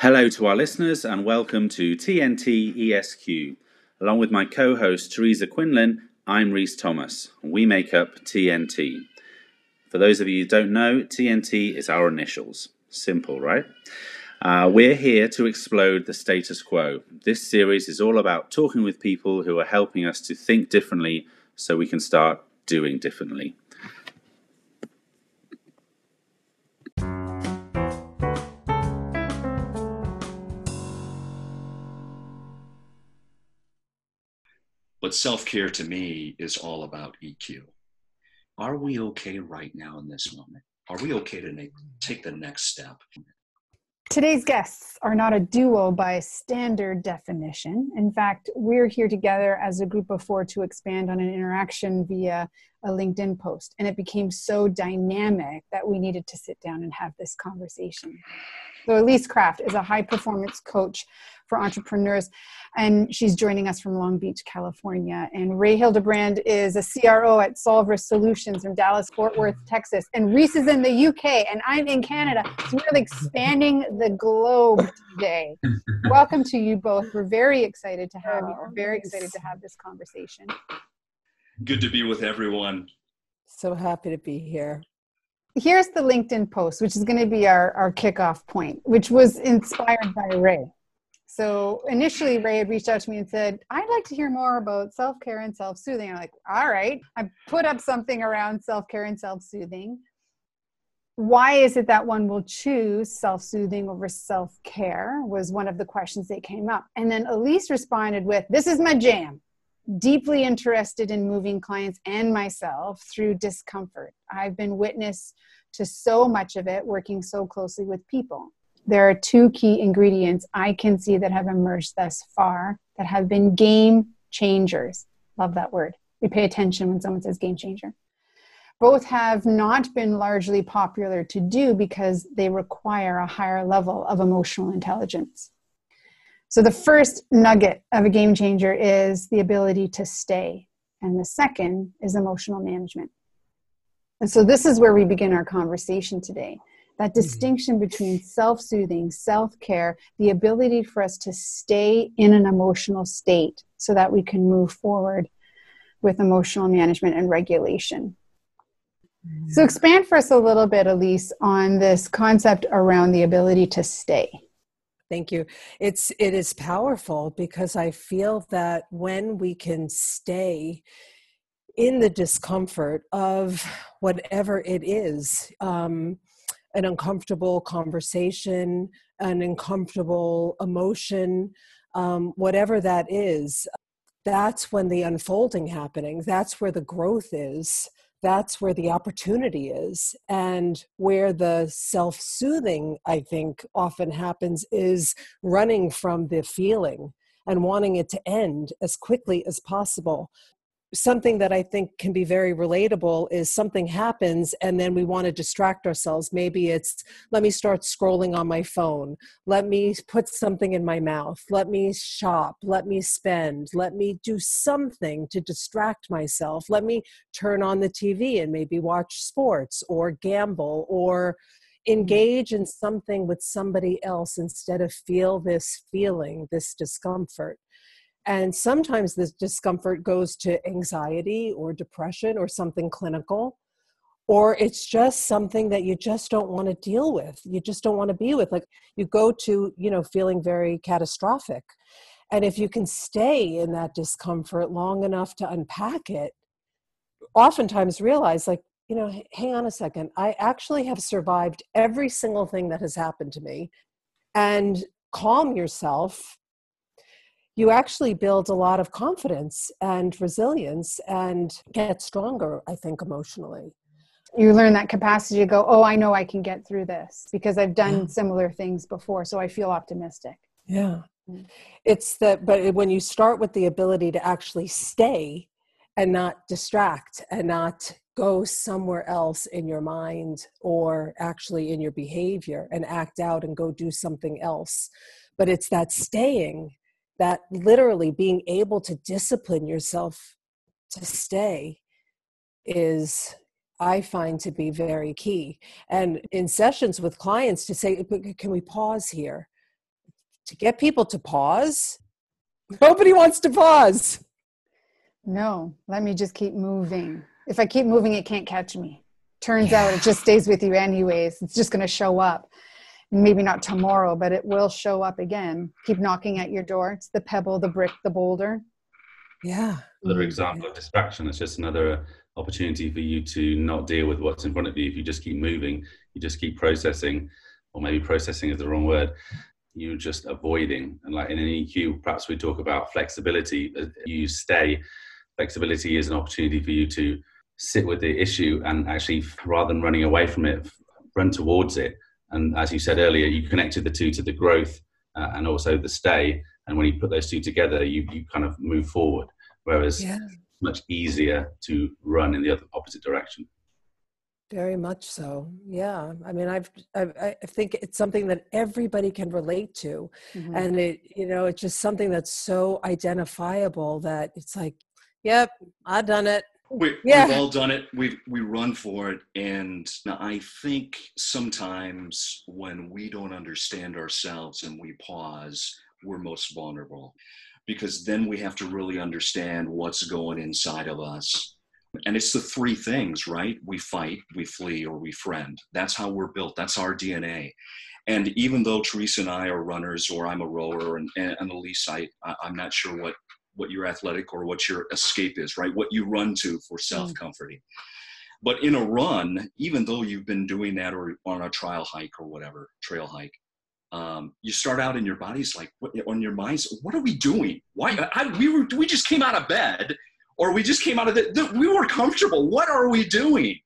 Hello to our listeners and welcome to TNT ESQ. Along with my co host Teresa Quinlan, I'm Reese Thomas. We make up TNT. For those of you who don't know, TNT is our initials. Simple, right? Uh, we're here to explode the status quo. This series is all about talking with people who are helping us to think differently so we can start doing differently. But self care to me is all about EQ. Are we okay right now in this moment? Are we okay to take the next step? Today's guests are not a duo by standard definition. In fact, we're here together as a group of four to expand on an interaction via a LinkedIn post. And it became so dynamic that we needed to sit down and have this conversation. So, Elise Kraft is a high performance coach for entrepreneurs. And she's joining us from Long Beach, California. And Ray Hildebrand is a CRO at Solver Solutions from Dallas, Fort Worth, Texas. And Reese is in the UK, and I'm in Canada. So we're expanding the globe today. Welcome to you both. We're very excited to have you. Oh, we're very excited to have this conversation. Good to be with everyone. So happy to be here here's the LinkedIn post, which is going to be our, our kickoff point, which was inspired by Ray. So initially, Ray had reached out to me and said, I'd like to hear more about self care and self soothing. I'm like, all right. I put up something around self care and self soothing. Why is it that one will choose self soothing over self care? Was one of the questions that came up. And then Elise responded with, This is my jam. Deeply interested in moving clients and myself through discomfort. I've been witness to so much of it working so closely with people there are two key ingredients I can see that have emerged thus far that have been game changers. Love that word. We pay attention when someone says game changer. Both have not been largely popular to do because they require a higher level of emotional intelligence. So, the first nugget of a game changer is the ability to stay, and the second is emotional management. And so, this is where we begin our conversation today that mm-hmm. distinction between self soothing, self care, the ability for us to stay in an emotional state so that we can move forward with emotional management and regulation. So, expand for us a little bit, Elise, on this concept around the ability to stay. Thank you. It's it is powerful because I feel that when we can stay in the discomfort of whatever it is, um, an uncomfortable conversation, an uncomfortable emotion, um, whatever that is, that's when the unfolding happening. That's where the growth is. That's where the opportunity is. And where the self soothing, I think, often happens is running from the feeling and wanting it to end as quickly as possible something that I think can be very relatable is something happens and then we want to distract ourselves. Maybe it's let me start scrolling on my phone, let me put something in my mouth, let me shop, let me spend, let me do something to distract myself, let me turn on the TV and maybe watch sports or gamble or mm-hmm. engage in something with somebody else instead of feel this feeling, this discomfort. And sometimes this discomfort goes to anxiety or depression or something clinical, or it's just something that you just don't want to deal with. You just don't want to be with. Like you go to, you know, feeling very catastrophic. And if you can stay in that discomfort long enough to unpack it, oftentimes realize, like, you know, hang on a second, I actually have survived every single thing that has happened to me. And calm yourself you actually build a lot of confidence and resilience and get stronger, I think, emotionally. You learn that capacity to go, oh, I know I can get through this because I've done yeah. similar things before. So I feel optimistic. Yeah. Mm. It's that, but when you start with the ability to actually stay and not distract and not go somewhere else in your mind or actually in your behavior and act out and go do something else. But it's that staying that literally being able to discipline yourself to stay is I find to be very key. And in sessions with clients to say, can we pause here? to get people to pause. Nobody wants to pause. No, let me just keep moving. If I keep moving, it can't catch me. Turns yeah. out it just stays with you anyways. It's just going to show up. Maybe not tomorrow, but it will show up again. Keep knocking at your door. It's the pebble, the brick, the boulder. Yeah. Another example of distraction. It's just another opportunity for you to not deal with what's in front of you. If you just keep moving, you just keep processing, or maybe processing is the wrong word. You're just avoiding. And like in an EQ, perhaps we talk about flexibility. Uh, you stay. Flexibility is an opportunity for you to sit with the issue and actually, rather than running away from it, run towards it. And as you said earlier, you connected the two to the growth uh, and also the stay. And when you put those two together, you, you kind of move forward. Whereas yeah. it's much easier to run in the other opposite direction. Very much so. Yeah. I mean, I've, I've, i think it's something that everybody can relate to. Mm-hmm. And it, you know, it's just something that's so identifiable that it's like, yep, I've done it. We, yeah. We've all done it. We we run for it, and I think sometimes when we don't understand ourselves and we pause, we're most vulnerable, because then we have to really understand what's going inside of us. And it's the three things, right? We fight, we flee, or we friend. That's how we're built. That's our DNA. And even though Teresa and I are runners, or I'm a rower, and, and Elise, I, I'm not sure what what your athletic or what your escape is, right? What you run to for self comforting. But in a run, even though you've been doing that or on a trial hike or whatever, trail hike, um, you start out and your body's like, what, on your minds, what are we doing? Why? I, we, were, we just came out of bed or we just came out of the, the we were comfortable. What are we doing?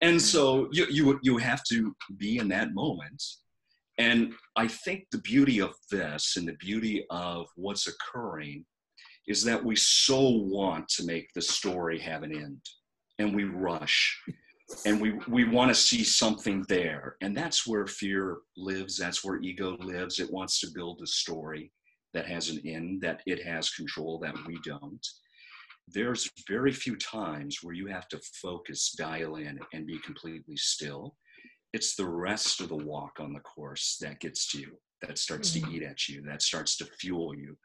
And so you, you, you have to be in that moment. And I think the beauty of this and the beauty of what's occurring is that we so want to make the story have an end and we rush and we we want to see something there. And that's where fear lives that's where ego lives. It wants to build a story that has an end that it has control that we don't. There's very few times where you have to focus dial in and be completely still. It's the rest of the walk on the course that gets to you that starts to mm-hmm. eat at you that starts to fuel you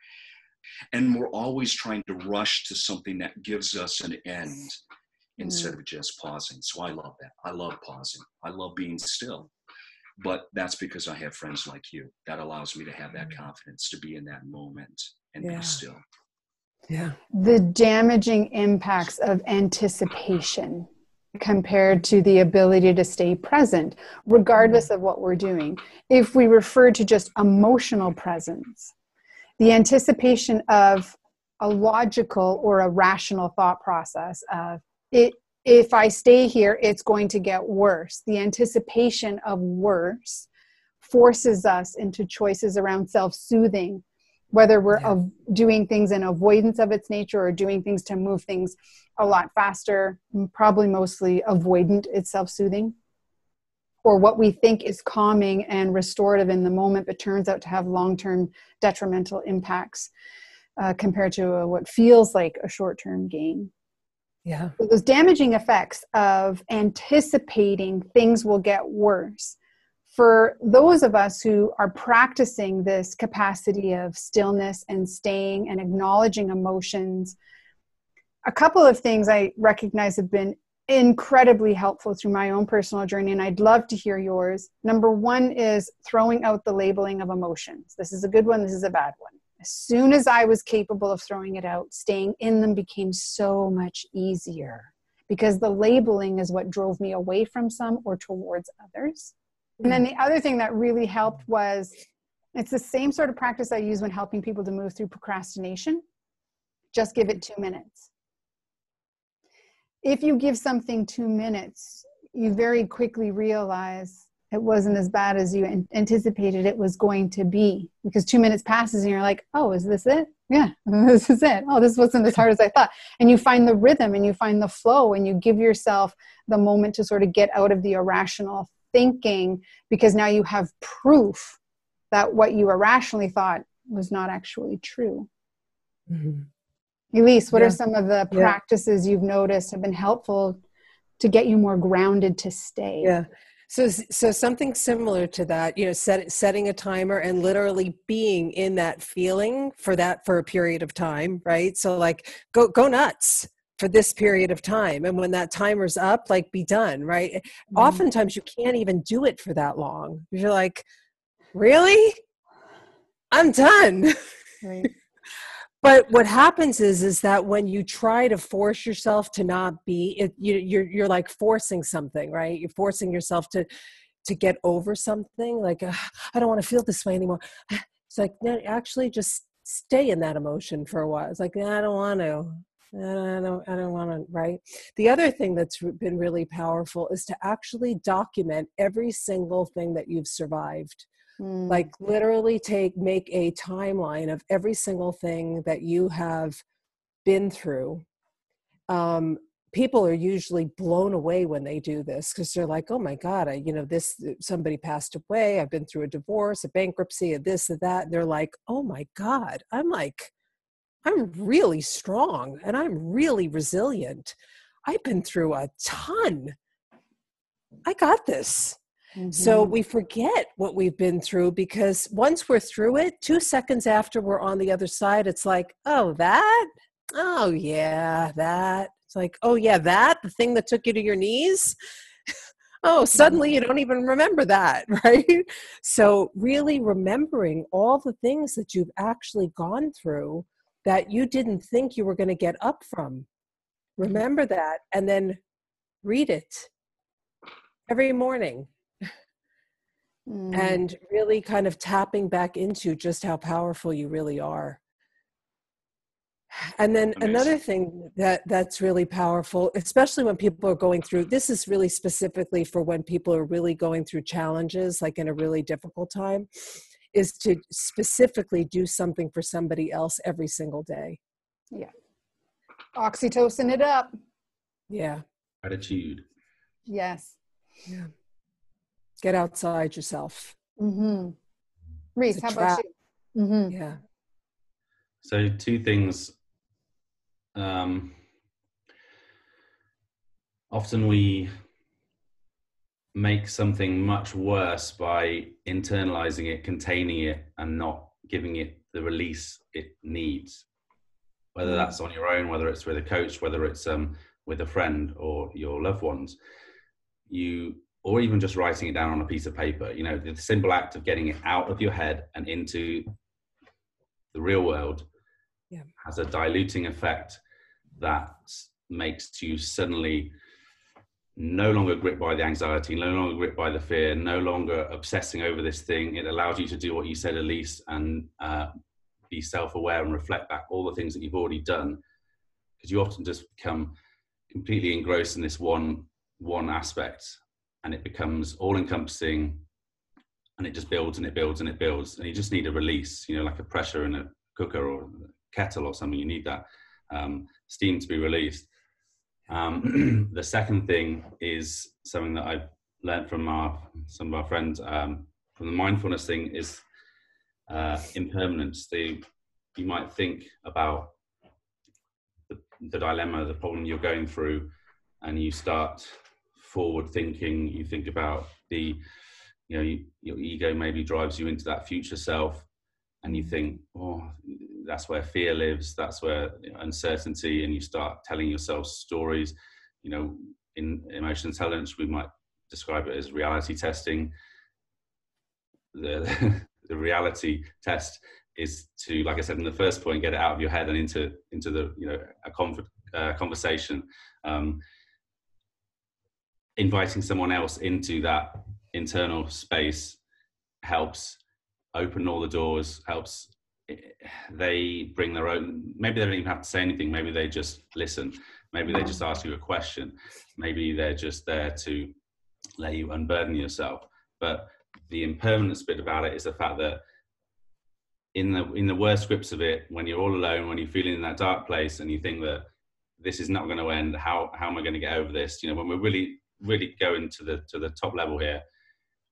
and we're always trying to rush to something that gives us an end instead mm. of just pausing. So I love that. I love pausing. I love being still. But that's because I have friends like you that allows me to have that mm. confidence to be in that moment and yeah. be still. Yeah. The damaging impacts of anticipation compared to the ability to stay present, regardless of what we're doing. If we refer to just emotional presence, the anticipation of a logical or a rational thought process of it if i stay here it's going to get worse the anticipation of worse forces us into choices around self-soothing whether we're yeah. doing things in avoidance of its nature or doing things to move things a lot faster probably mostly avoidant it's self-soothing or what we think is calming and restorative in the moment, but turns out to have long term detrimental impacts uh, compared to uh, what feels like a short term gain. Yeah. So those damaging effects of anticipating things will get worse. For those of us who are practicing this capacity of stillness and staying and acknowledging emotions, a couple of things I recognize have been incredibly helpful through my own personal journey, and I'd love to hear yours. Number one is throwing out the labeling of emotions. This is a good one, this is a bad one. As soon as I was capable of throwing it out, staying in them became so much easier because the labeling is what drove me away from some or towards others. And then mm. the other thing that really helped was it's the same sort of practice I use when helping people to move through procrastination. Just give it two minutes if you give something two minutes, you very quickly realize it wasn't as bad as you anticipated it was going to be because two minutes passes and you're like, oh, is this it? Yeah, this is it. Oh, this wasn't as hard as I thought. And you find the rhythm and you find the flow and you give yourself the moment to sort of get out of the irrational thinking because now you have proof that what you irrationally thought was not actually true. Mm-hmm. Elise, what yeah. are some of the practices yeah. you've noticed have been helpful to get you more grounded to stay? Yeah. So, so something similar to that, you know, set, setting a timer and literally being in that feeling for that for a period of time, right? So, like, go go nuts for this period of time, and when that timer's up, like, be done, right? Mm-hmm. Oftentimes, you can't even do it for that long. You're like, really? I'm done. Right. but what happens is is that when you try to force yourself to not be it you, you're you're like forcing something right you're forcing yourself to to get over something like uh, i don't want to feel this way anymore it's like no actually just stay in that emotion for a while it's like i don't want to I don't, I don't want to, right? The other thing that's been really powerful is to actually document every single thing that you've survived. Mm. Like literally take make a timeline of every single thing that you have been through. Um, people are usually blown away when they do this because they're like, "Oh my God, I, you know, this somebody passed away. I've been through a divorce, a bankruptcy, a this, a that." And they're like, "Oh my God, I'm like, I'm really strong and I'm really resilient. I've been through a ton. I got this." Mm-hmm. So we forget what we've been through because once we're through it, two seconds after we're on the other side, it's like, oh, that? Oh, yeah, that. It's like, oh, yeah, that? The thing that took you to your knees? oh, suddenly you don't even remember that, right? So, really remembering all the things that you've actually gone through that you didn't think you were going to get up from. Remember that and then read it every morning mm. and really kind of tapping back into just how powerful you really are. And then Amazing. another thing that that's really powerful especially when people are going through this is really specifically for when people are really going through challenges like in a really difficult time is to specifically do something for somebody else every single day. Yeah. Oxytocin it up. Yeah. Attitude yes. Yeah get outside yourself. Mm-hmm. Reese, how about you? Mm-hmm. Yeah. So two things. Um, often we make something much worse by internalizing it, containing it, and not giving it the release it needs. Whether mm. that's on your own, whether it's with a coach, whether it's um, with a friend or your loved ones, you or even just writing it down on a piece of paper. You know, the simple act of getting it out of your head and into the real world yeah. has a diluting effect that makes you suddenly no longer gripped by the anxiety, no longer gripped by the fear, no longer obsessing over this thing. It allows you to do what you said, Elise, and uh, be self-aware and reflect back all the things that you've already done, because you often just become completely engrossed in this one one aspect and it becomes all encompassing and it just builds and it builds and it builds and you just need a release you know like a pressure in a cooker or kettle or something you need that um, steam to be released. Um, the second thing is something that i've learned from our some of our friends um, from the mindfulness thing is uh, impermanence. The you might think about the, the dilemma the problem you're going through and you start forward thinking you think about the you know you, your ego maybe drives you into that future self and you think oh that's where fear lives that's where you know, uncertainty and you start telling yourself stories. You know in emotional intelligence we might describe it as reality testing. The the reality test is to like i said in the first point get it out of your head and into into the you know a conf- uh, conversation. Um, inviting someone else into that internal space helps open all the doors helps eh, they bring their own maybe they don't even have to say anything maybe they just listen. Maybe they just ask you a question. Maybe they're just there to let you unburden yourself. But the impermanence bit about it is the fact that in the in the worst grips of it when you're all alone when you're feeling in that dark place and you think that this is not going to end how how am i going to get over this? You know when we're really really going to the to the top level here.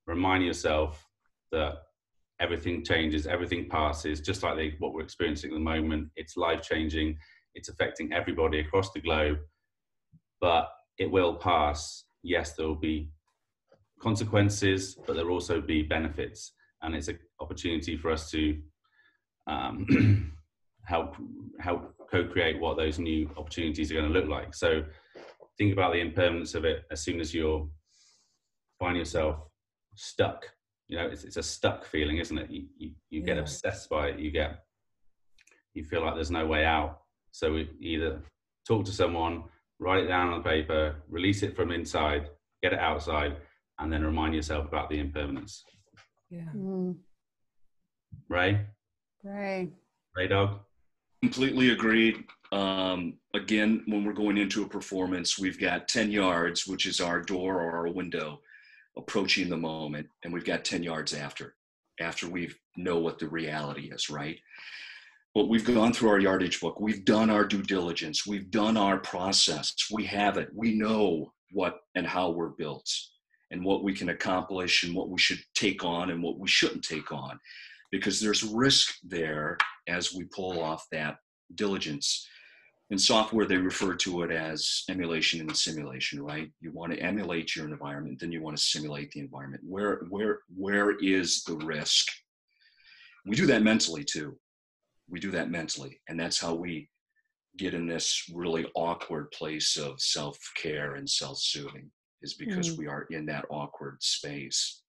Remind yourself that everything changes everything passes just like the, what we're experiencing at the moment. It's life changing it's affecting everybody across the globe. But it will pass. Yes there will be consequences, but there'll also be benefits, and it's an opportunity for us to um, help help co-create what those new opportunities are going to look like. So think about the impermanence of it as soon as you're find yourself stuck. You know, it's, it's a stuck feeling, isn't it? You, you, you get obsessed by it. You get, you feel like there's no way out. So we either talk to someone, write it down on the paper, release it from inside, get it outside, and then remind yourself about the impermanence. Yeah. Mm. Ray? Ray. Ray Dog? Completely agreed. Um, again, when we're going into a performance, we've got 10 yards, which is our door or our window, approaching the moment, and we've got 10 yards after, after we know what the reality is, right? But we've gone through our yardage book. We've done our due diligence. We've done our process. We have it. We know what and how we're built and what we can accomplish and what we should take on and what we shouldn't take on because there's risk there as we pull off that diligence. In software, they refer to it as emulation and simulation, right? You want to emulate your environment, then you want to simulate the environment. Where, where, where is the risk? We do that mentally too. We do that mentally, and that's how we get in this really awkward place of self-care and self-soothing is because mm. we are in that awkward space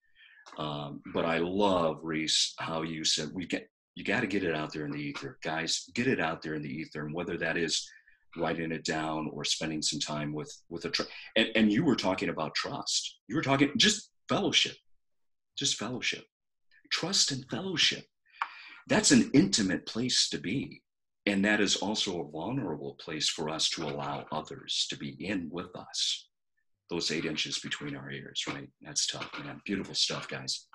um, but I love Reese how you said we get you got to get it out there in the ether, guys. Get it out there in the ether, and whether that is writing it down or spending some time with with a tr- and, and you were talking about trust. You were talking just fellowship, just fellowship, trust and fellowship. That's an intimate place to be. And that is also a vulnerable place for us to allow others to be in with us those eight inches between our ears, right? That's tough, man. Beautiful stuff, guys.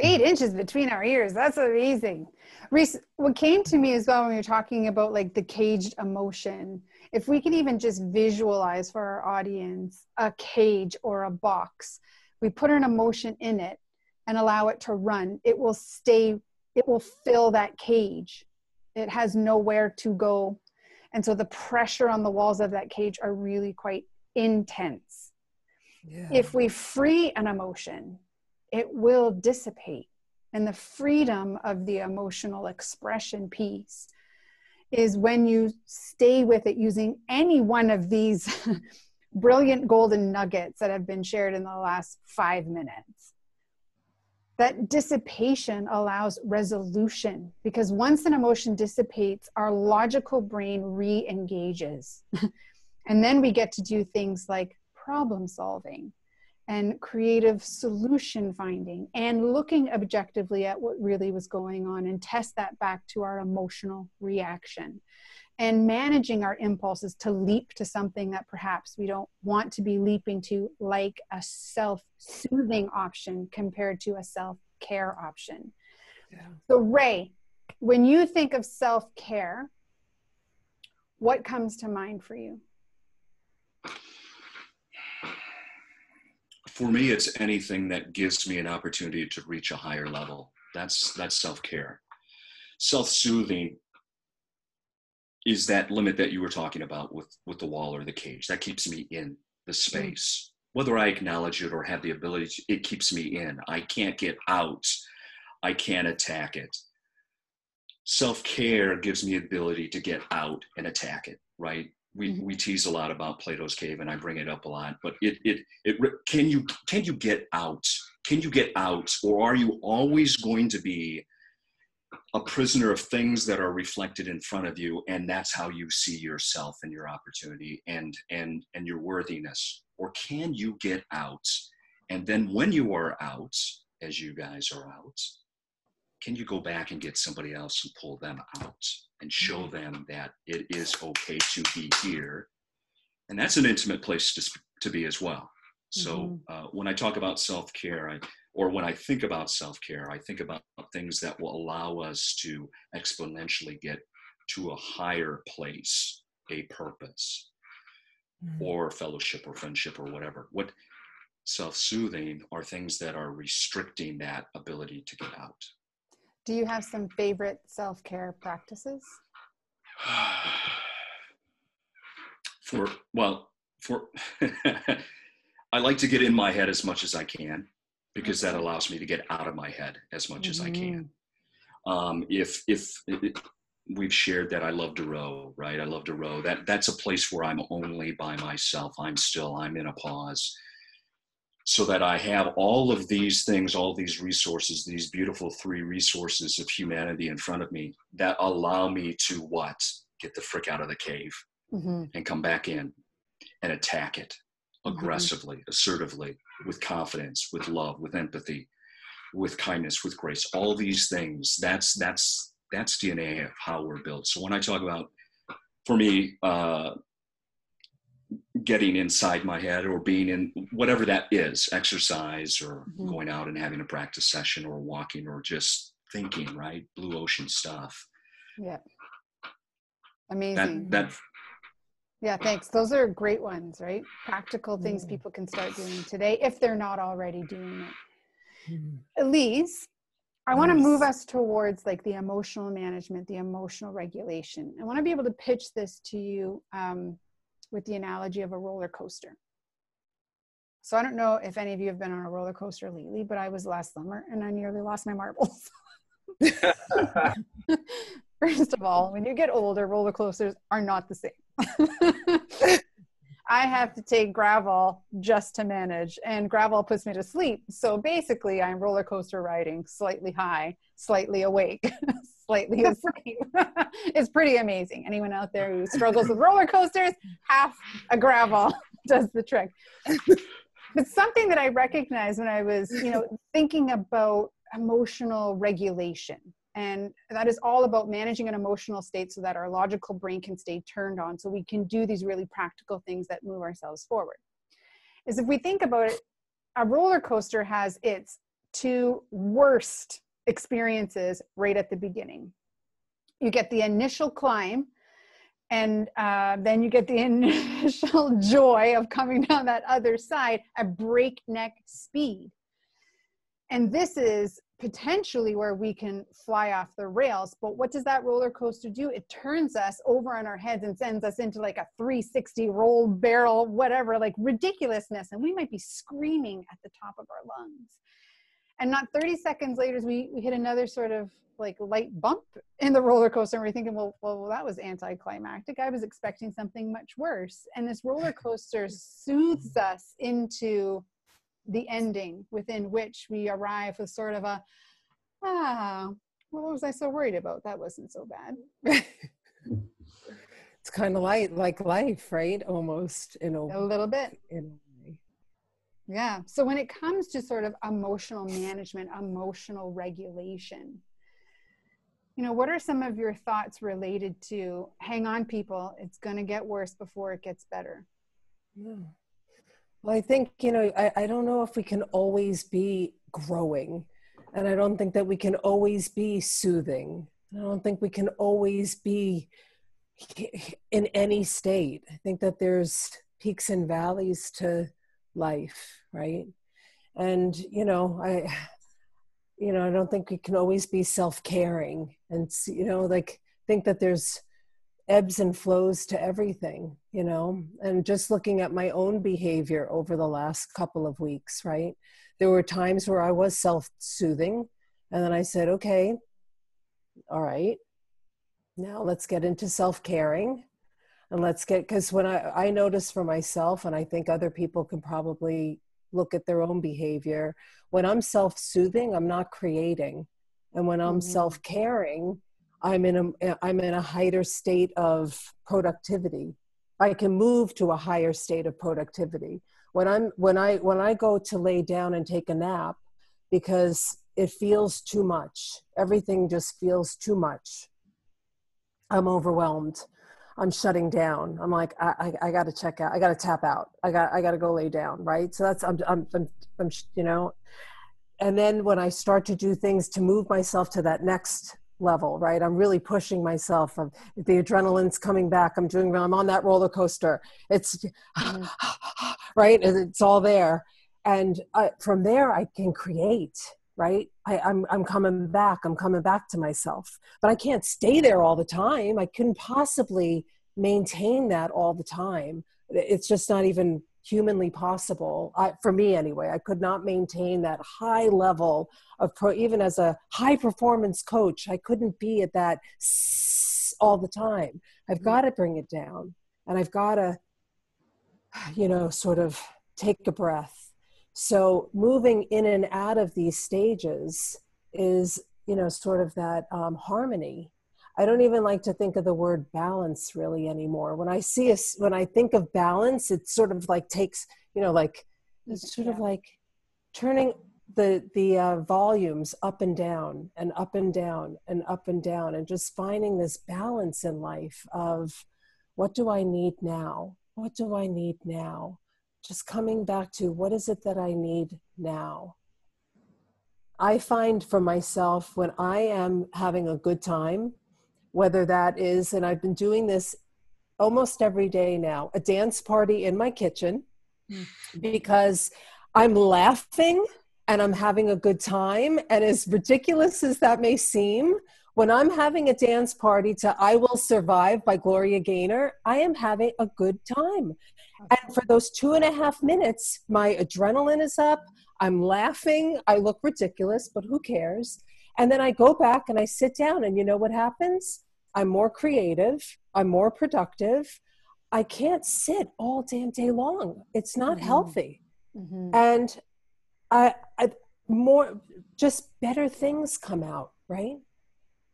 Eight inches between our ears. That's amazing. Reese, what came to me as well when we were talking about like the caged emotion, if we can even just visualize for our audience a cage or a box, we put an emotion in it and allow it to run, it will stay, it will fill that cage. It has nowhere to go. And so the pressure on the walls of that cage are really quite intense yeah. If we free an emotion, it will dissipate. And the freedom of the emotional expression piece is when you stay with it using any one of these brilliant golden nuggets that have been shared in the last five minutes. That dissipation allows resolution because once an emotion dissipates, our logical brain re engages. and then we get to do things like problem solving and creative solution finding and looking objectively at what really was going on and test that back to our emotional reaction. And managing our impulses to leap to something that perhaps we don't want to be leaping to like a self-soothing option compared to a self-care option. Yeah. so ray when you think of self-care what comes to mind for you for me it's anything that gives me an opportunity to reach a higher level. That's that's self-care. Self-soothing is that limit that you were talking about with with the wall or the cage. That keeps me in the mm-hmm. space. Whether i acknowledge it or have the ability to it keeps me in. I can't get out. I can't attack it. Self-care gives me the ability to get out and attack it right we, mm-hmm. we tease a lot about Plato's cave and I bring it up a lot, but it, it, it, can you, can you get out? Can you get out? Or are you always going to be a prisoner of things that are reflected in front of you and that's how you see yourself and your opportunity and, and, and your worthiness? Or can you get out? And then when you are out, as you guys are out, can you go back and get somebody else and pull them out and show mm-hmm. them that it is okay to be here and that's an intimate place to, to be as well so mm-hmm. uh, when i talk about self-care I, or when i think about self-care i think about things that will allow us to exponentially get to a higher place a purpose mm-hmm. or fellowship or friendship or whatever what self-soothing are things that are restricting that ability to get out do you have some favorite self care practices? for well, for I like to get in my head as much as I can because that allows me to get out of my head as much mm-hmm. as I can. Mm-hmm. Um, if if it, we've shared that I love to row, right? I love to row. That that's a place where I'm only by myself. I'm still. I'm in a pause, so that I have all of these things, all these resources, these beautiful three resources of humanity in front of me that allow me to what get the frick out of the cave mm-hmm. and come back in and attack it mm-hmm. aggressively, mm-hmm. assertively, with confidence, with love, with empathy, with kindness, with grace. All these things. That's that's that's DNA of how we're built. So when I talk about, for me, uh, getting inside my head or being in whatever that is, exercise or mm-hmm. going out and having a practice session or walking or just thinking, right? Blue ocean stuff. Yeah. Amazing. That, that yeah, thanks. Those are great ones, right? Practical things mm. people can start doing today if they're not already doing it. Mm. Elise, I want to move us towards like the emotional management, the emotional regulation. I want to be able to pitch this to you um, with the analogy of a roller coaster. So I don't know if any of you have been on a roller coaster lately, but I was last summer and I nearly lost my marbles. First of all, when you get older, roller coasters are not the same. I have to take Gravol just to manage, and Gravol puts me to sleep. So basically, I'm roller coaster riding, slightly high, slightly awake, slightly asleep. it's pretty amazing. Anyone out there who struggles with roller coasters, half a Gravol does the trick. but something that I recognized when I was, you know, thinking about emotional regulation and that is all about managing an emotional state so that our logical brain can stay turned on so we can do these really practical things that move ourselves forward. Is if we think about it, a roller coaster has its two worst experiences right at the beginning. You get the initial climb, and uh, then you get the initial joy of coming down that other side at breakneck speed. And this is potentially where we can fly off the rails. But what does that roller coaster do? It turns us over on our heads and sends us into like a 360 roll barrel, whatever, like ridiculousness. And we might be screaming at the top of our lungs. And not 30 seconds later, we, we hit another sort of like light bump in the roller coaster. And we're thinking, well, well, that was anticlimactic. I was expecting something much worse. And this roller coaster soothes us into the ending within which we arrive with sort of a ah what was i so worried about? That wasn't so bad. It's kind of like like life right? Almost in a, a little bit. in yeah. So when it comes to sort of emotional management emotional regulation you know what are some of your thoughts related to hang on people. It's going to get worse before it gets better? Yeah. Well, I think, you know, I, I don't know if we can always be growing. And I don't think that we can always be soothing. I don't think we can always be in any state. I think that there's peaks and valleys to life, right? And, you know, I, you know, I don't think we can always be self caring and, you know, like think that there's ebbs and flows to everything, you know, and just looking at my own behavior over the last couple of weeks, right? There were times where I was self soothing, and then I said, okay, all right, now let's get into self caring. And let's get, because when I, I notice for myself, and I think other people can probably look at their own behavior, when I'm self soothing, I'm not creating. And when I'm mm-hmm. self caring, I'm in a I'm in a higher state of productivity. I can move to a higher state of productivity. When I'm when I when I go to lay down and take a nap because it feels too much. Everything just feels too much. I'm overwhelmed. I'm shutting down. I'm like, I, I, I got to check out. I got to tap out. I got, I got to go lay down. Right. So that's, I'm, I'm, I'm, I'm, you know, and then when I start to do things to move myself to that next level, right? I'm really pushing myself. the adrenaline's coming back. I'm doing. I'm on that roller coaster. It's mm-hmm. right. It's all there, and I, from there I can create. Right. I, I'm I'm coming back. I'm coming back to myself. But I can't stay there all the time. I couldn't possibly maintain that all the time. It's just not even humanly possible I, for me anyway i could not maintain that high level of pro even as a high performance coach i couldn't be at that all the time. I've mm-hmm. got to bring it down and i've got to you know sort of take a breath. So moving in and out of these stages is you know sort of that um, harmony I don't even like to think of the word balance really anymore. When I see us, when I think of balance, it sort of like takes, you know, like it's sort yeah. of like turning the the uh, volumes up and down and up and down and up and down, and just finding this balance in life of what do I need now? What do I need now? Just coming back to what is it that I need now? I find for myself when I am having a good time whether that is, and I've been doing this almost every day now, a dance party in my kitchen mm. because I'm laughing and I'm having a good time. And as ridiculous as that may seem, when I'm having a dance party to I Will Survive by Gloria Gaynor, I am having a good time. And for those two and a half minutes, my adrenaline is up. I'm laughing. I look ridiculous, but who cares? And then I go back and I sit down, and you know what happens? I'm more creative, I'm more productive. I can't sit all damn day long. It's not mm-hmm. healthy. Mm-hmm. And I, I more just better things come out, right?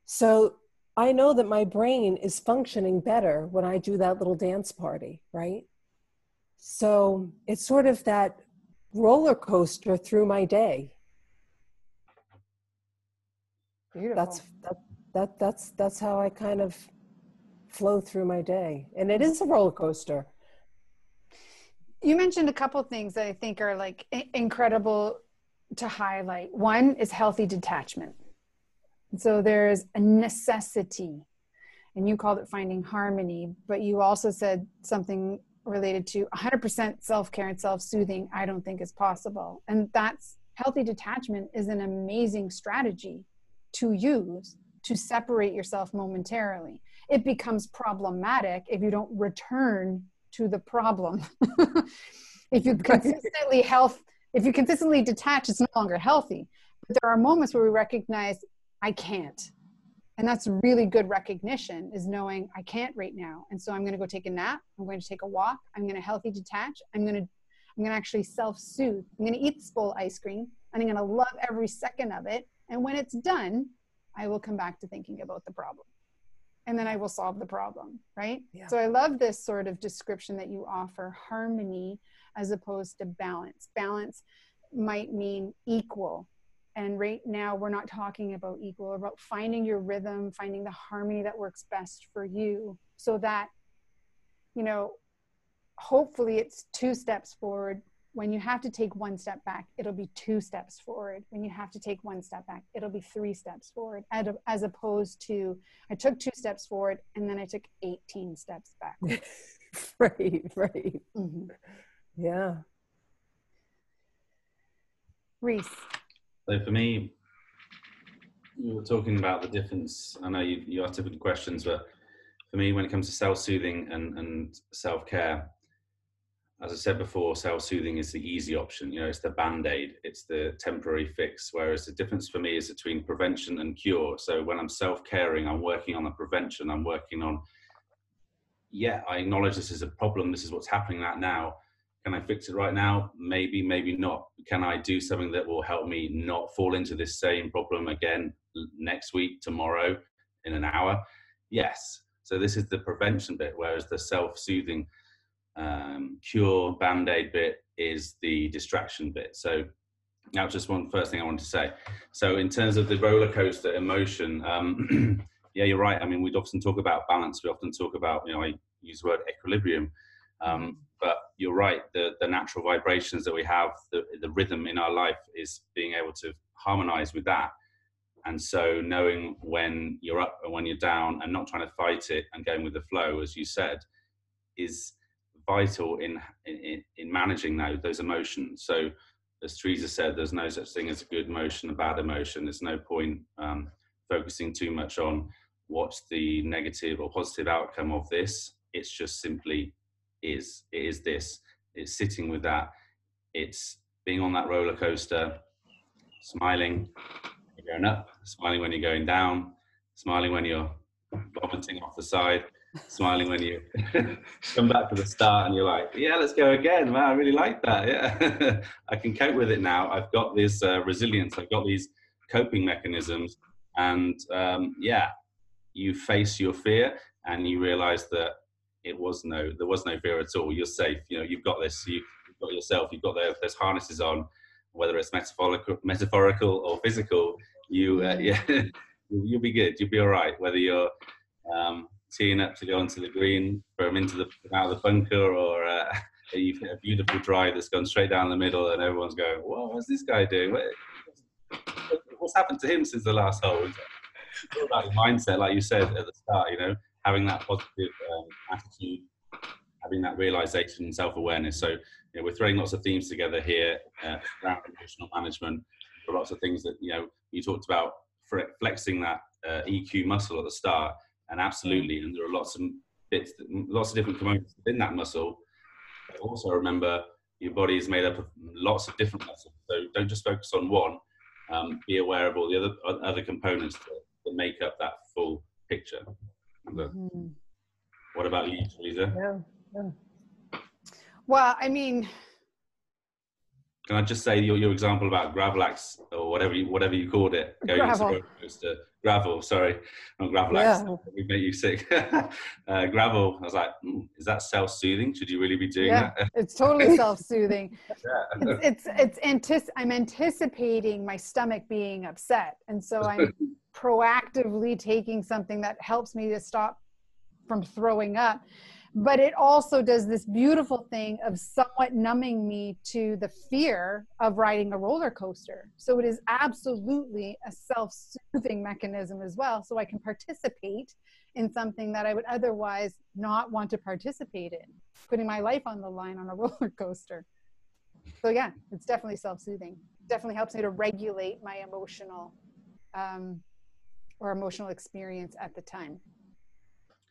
So I know that my brain is functioning better when I do that little dance party, right? So it's sort of that roller coaster through my day. Beautiful. That's that, that that's that's how I kind of flow through my day, and it is a roller coaster. You mentioned a couple things that I think are like incredible to highlight. One is healthy detachment. So there's a necessity, and you called it finding harmony, but you also said something related to 100% self care and self soothing, I don't think is possible. And that's healthy detachment is an amazing strategy to use to separate yourself momentarily. It becomes problematic if you don't return to the problem. if you consistently health, if you consistently detach, it's no longer healthy. But there are moments where we recognize I can't. And that's really good recognition is knowing I can't right now. And so I'm going to go take a nap. I'm going to take a walk. I'm going to healthy detach. I'm going to I'm going to actually self-soothe. I'm going to eat this bowl of ice cream and I'm going to love every second of it. And when it's done, I will come back to thinking about the problem. And then I will solve the problem, right? Yeah. So I love this sort of description that you offer harmony as opposed to balance. Balance might mean equal. And right now, we're not talking about equal, about finding your rhythm, finding the harmony that works best for you so that, you know, hopefully it's two steps forward, when you have to take one step back, it'll be two steps forward. When you have to take one step back, it'll be three steps forward, as opposed to I took two steps forward and then I took 18 steps back. right, right. Mm-hmm. Yeah. Reese. So for me, you were talking about the difference. I know you, you ask typical questions, but for me, when it comes to self-soothing and, and self-care, as I said before, self-soothing is the easy option. You know, it's the band-aid, it's the temporary fix. Whereas the difference for me is between prevention and cure. So when I'm self-caring, I'm working on the prevention. I'm working on, yeah, I acknowledge this is a problem. This is what's happening right now. Can I fix it right now? Maybe, maybe not. Can I do something that will help me not fall into this same problem again next week, tomorrow, in an hour? Yes. So this is the prevention bit, whereas the self-soothing um, cure band aid bit is the distraction bit. So that was just one first thing I wanted to say. So in terms of the roller coaster emotion, um, yeah, you're right. I mean, we'd often talk about balance. We often talk about, you know, I use the word equilibrium. Um, but you're right. The the natural vibrations that we have, the the rhythm in our life is being able to harmonize with that. And so knowing when you're up and when you're down, and not trying to fight it and going with the flow, as you said, is vital in in, in managing those, those emotions. So, as Teresa said, there's no such thing as a good emotion, a bad emotion. There's no point um, focusing too much on what's the negative or positive outcome of this. It's just simply is. It is this. it's sitting with that. It's being on that roller coaster, smiling when you're going up, smiling when you're going down, smiling when you're vomiting off the side, smiling when you come back to the start and you're like, yeah, let's go again. Man, I really like that. Yeah, I can cope with it now. I've got this uh, resilience. I've got these coping mechanisms, and um, yeah, you face your fear and you realize that it was no, there was no fear at all. You're safe. You know, you've got this. You, have got yourself. You've got the, those harnesses on, whether it's metaphorical, metaphorical or physical. You, uh, yeah, you'll be good. You'll be all right. Whether you're um, teeing up to go onto the green from into the out of the bunker, or uh, you've hit a beautiful drive that's gone straight down the middle, and everyone's going, "What? What's this guy doing? What, what's happened to him since the last hole?" It's about your mindset, like you said at the start. You know, having that positive um, attitude, having that realization and self-awareness. So, you know, we're throwing lots of themes together here uh, around emotional management. Lots of things that you know you talked about flexing that uh, EQ muscle at the start and absolutely, and there are lots of bits, lots of different components within that muscle. But also remember, your body is made up of lots of different muscles. So don't just focus on one. Um, be aware of all the other other components that, that make up that full picture. Mm-hmm. What about you, Teresa? Yeah, yeah. Well, I mean, can I just say your, your example about Gravlax or whatever you, whatever you called it, going Gravol. to Gravol, sorry, not Gravlax, yeah. we make you sick. uh, Gravol, I was like, mm, is that self-soothing? Should you really be doing yeah, that? it's totally self-soothing. yeah. It's, it's, it's antici- I'm anticipating my stomach being upset. And so I'm proactively taking something that helps me to stop from throwing up but it also does this beautiful thing of somewhat numbing me to the fear of riding a roller coaster. So it is absolutely a self soothing mechanism as well. So I can participate in something that I would otherwise not want to participate in, putting my life on the line on a roller coaster. So yeah, it's definitely self soothing. Definitely helps me to regulate my emotional um, or emotional experience at the time.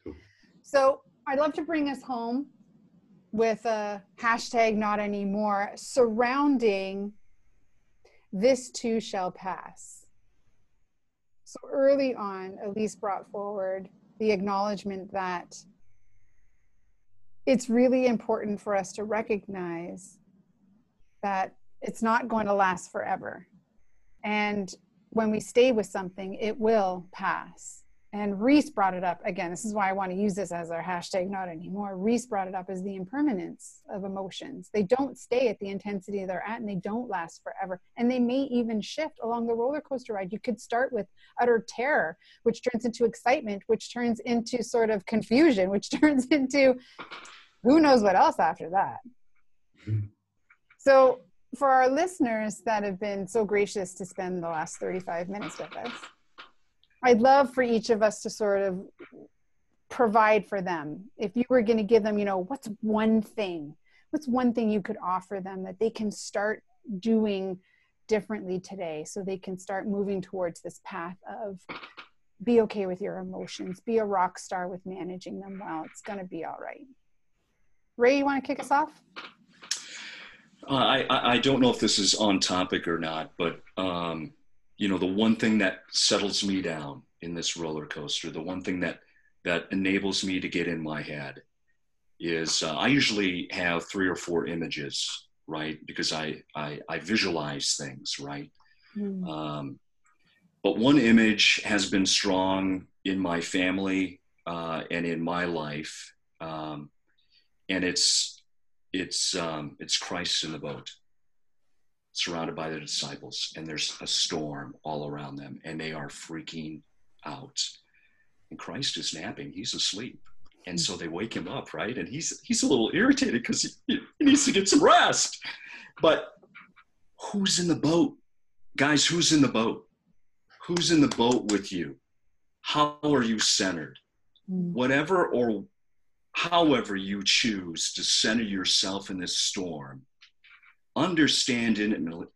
Cool. So I'd love to bring us home with a hashtag not anymore surrounding this too shall pass. So early on, Elise brought forward the acknowledgement that it's really important for us to recognize that it's not going to last forever. And when we stay with something, it will pass and Reese brought it up again. This is why I want to use this as our hashtag not anymore. Reese brought it up as the impermanence of emotions. They don't stay at the intensity they're at and they don't last forever. And they may even shift along the roller coaster ride. You could start with utter terror, which turns into excitement, which turns into sort of confusion, which turns into who knows what else after that. Mm-hmm. So, for our listeners that have been so gracious to spend the last 35 minutes with us, I'd love for each of us to sort of provide for them. If you were going to give them, you know, what's one thing? What's one thing you could offer them that they can start doing differently today so they can start moving towards this path of be okay with your emotions, be a rock star with managing them well. It's going to be all right. Ray, you want to kick us off? Uh, I, I don't know if this is on topic or not, but um, you know the one thing that settles me down in this roller coaster the one thing that that enables me to get in my head is uh, i usually have three or four images right? Because i i, I visualize things right? Mm. um, but one image has been strong in my family uh, and in my life um, and it's it's um, it's christ in the boat surrounded by the disciples, and there's a storm all around them, and they are freaking out. And Christ is napping; he's asleep, and so they wake him up, right? And he's he's a little irritated because he, he needs to get some rest. But who's in the boat, guys? Who's in the boat? Who's in the boat with you? How are you centered? Mm. Whatever or however you choose to center yourself in this storm understand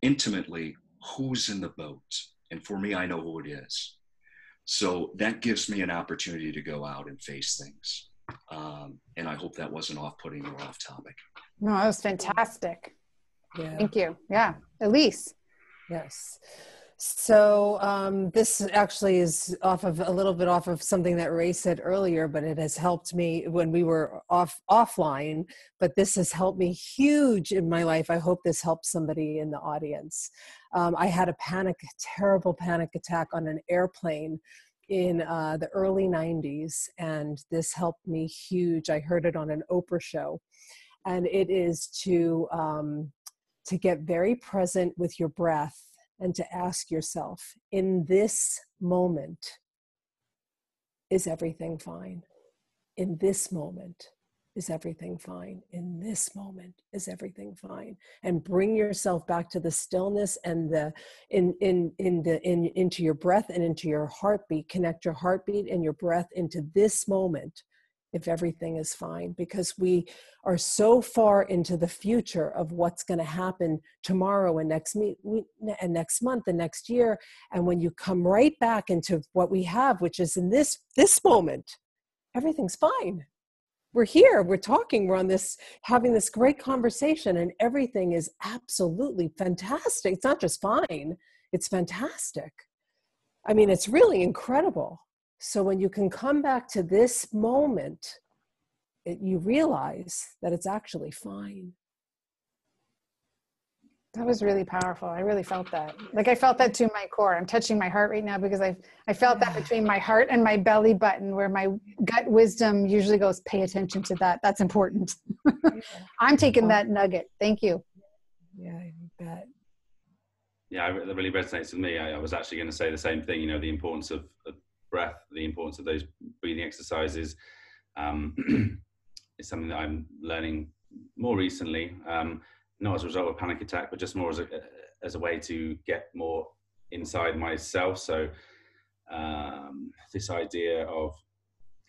intimately who's in the boat. And for me, I know who it is. So that gives me an opportunity to go out and face things. Um, and I hope that wasn't off putting or off topic. No, that was fantastic. Yeah. Thank you. Yeah. Elise. Yes. So um, this actually is off of a little bit off of something that Ray said earlier, but it has helped me when we were off offline. But this has helped me huge in my life. I hope this helps somebody in the audience. Um, I had a panic, terrible panic attack on an airplane in uh, the early 90s, and this helped me huge. I heard it on an Oprah show, and it is to um, to get very present with your breath and to ask yourself in this moment, is everything fine? In this moment, is everything fine? In this moment, is everything fine? And bring yourself back to the stillness and the in in in the in into your breath and into your heartbeat. Connect your heartbeat and your breath into this moment if everything is fine because we are so far into the future of what's going to happen tomorrow and next meet and next month and next year. And when you come right back into what we have which is in this this moment everything's fine. We're here we're talking we're on this having this great conversation and everything is absolutely fantastic. It's not just fine it's fantastic. I mean it's really incredible so when you can come back to this moment, it, you realize that it's actually fine. That was really powerful. I really felt that. Like I felt that to my core. I'm touching my heart right now because I I felt that between my heart and my belly button where my gut wisdom usually goes pay attention to that. That's important. I'm taking that nugget. Thank you. Yeah, you bet. Yeah, that really resonates with me. I, I was actually going to say the same thing. You know, the importance of, of breath, the importance of those breathing exercises um, is something that I'm learning more recently. Um, not as a result of a panic attack, but just more as a as a way to get more inside myself. So um, this idea of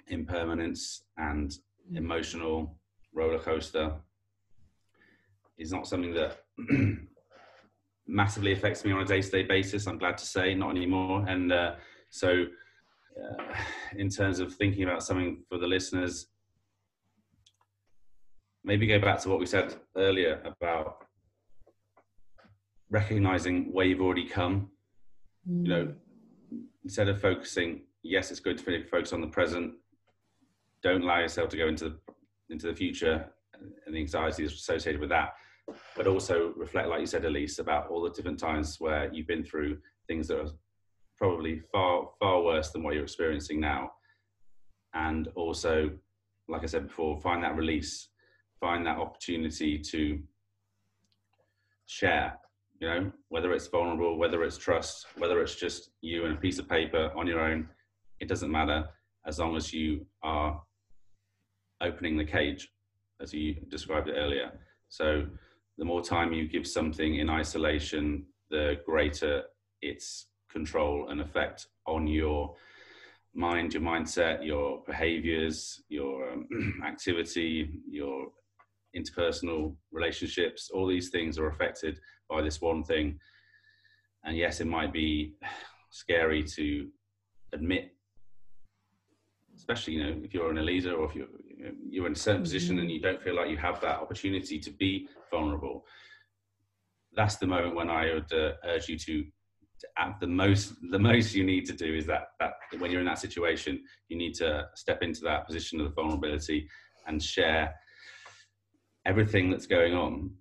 impermanence and emotional roller coaster is not something that massively affects me on a day-to-day basis. I'm glad to say, not anymore. And uh, so uh, in terms of thinking about something for the listeners, maybe go back to what we said earlier about recognizing where you've already come. Mm. You know, mm. instead of focusing, yes, it's good to focus on the present. Don't allow yourself to go into the into the future and the anxieties associated with that. But also reflect, like you said, Elise, about all the different times where you've been through things that are probably far far worse than what you're experiencing now. And also like i said before find that release find that opportunity to share you know whether it's vulnerable whether it's trust whether it's just you and a piece of paper on your own it doesn't matter as long as you are opening the cage as you described it earlier. So the more time you give something in isolation the greater its control and effect on your mind, your mindset, your behaviors, your um, activity, your interpersonal relationships. All these things are affected by this one thing. And yes, it might be scary to admit, especially you know if you're an a leader or if you're you're in a certain position and mm-hmm. you don't feel like you have that opportunity to be vulnerable. That's the moment when I would uh, urge you to at the most the most you need to do is that that when you're in that situation you need to step into that position of vulnerability and share everything that's going on.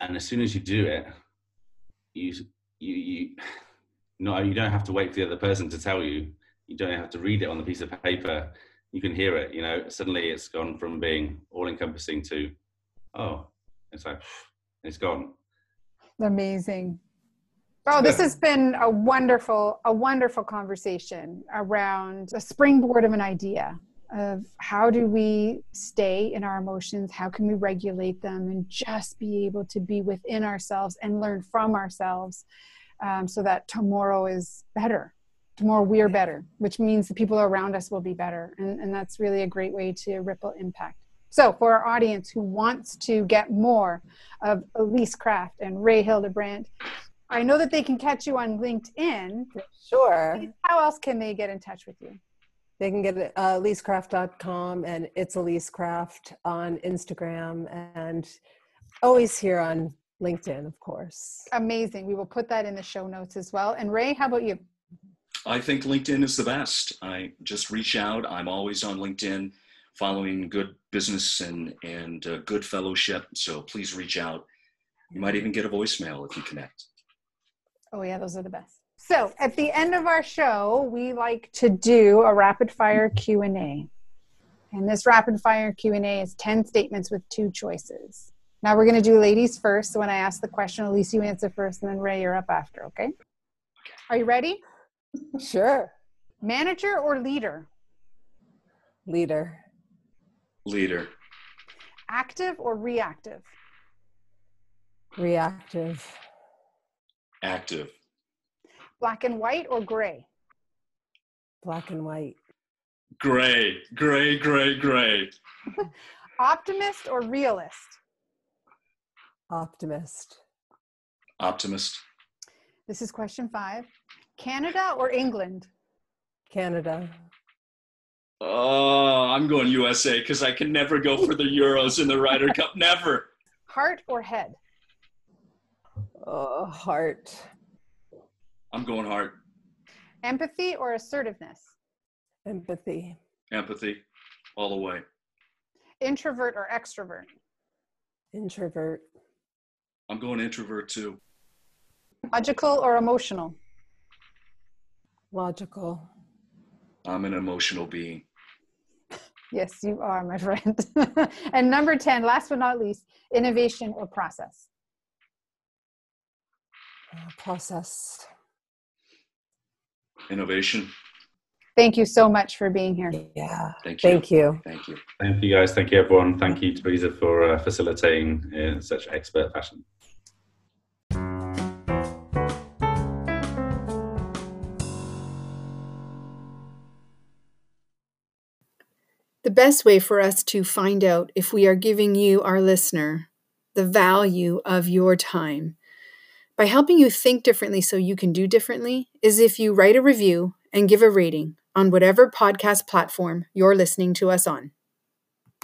And as soon as you do it you you you no you don't have to wait for the other person to tell you. You don't have to read it on the piece of paper. You can hear it you know? Suddenly it's gone from being all encompassing to oh it's like it's gone. Amazing Oh, this has been a wonderful, a wonderful conversation around a springboard of an idea of how do we stay in our emotions, how can we regulate them, and just be able to be within ourselves and learn from ourselves, um, so that tomorrow is better. Tomorrow we are better, which means the people around us will be better, and, and that's really a great way to ripple impact. So, for our audience who wants to get more of Elise Kraft and Ray Hildebrandt, I know that they can catch you on LinkedIn. Sure. How else can they get in touch with you? They can get it uh, elisecraft.com and it's elisecraft on Instagram and always here on LinkedIn, of course. Amazing. We will put that in the show notes as well. And Ray, how about you? I think LinkedIn is the best. I just reach out. I'm always on LinkedIn, following good business and and uh, good fellowship. So please reach out. You might even get a voicemail if you connect. Oh yeah, those are the best. So at the end of our show, we like to do a rapid fire Q and A, and this rapid fire Q and A is ten statements with two choices. Now we're going to do ladies first. So when I ask the question, Elise you answer first, and then Ray, you're up after. Okay? Are you ready? Sure. Manager or leader? Leader. Leader, Active or reactive? Reactive. Active, Black and white or gray? Black and white. gray, gray, gray, gray, Optimist or realist? Optimist. optimist, This is question five. Canada or England? Canada. Oh, I'm going USA because I can never go for the Euros in the Ryder Cup. Never. Heart or head? Oh, heart. I'm going heart. Empathy or assertiveness? Empathy. Empathy, all the way. Introvert or extrovert? Introvert. I'm going introvert too. Logical or emotional? Logical. I'm an emotional being. Yes, you are, my friend. and number 10, last but not least, innovation or process? Uh, process. Innovation. Thank you so much for being here. Yeah. Thank you. Thank you. Thank you. Thank you, guys. Thank you, everyone. Thank you, Teresa, for uh, facilitating in such expert fashion. The best way for us to find out if we are giving you, our listener, the value of your time by helping you think differently so you can do differently is if you write a review and give a rating on whatever podcast platform you're listening to us on.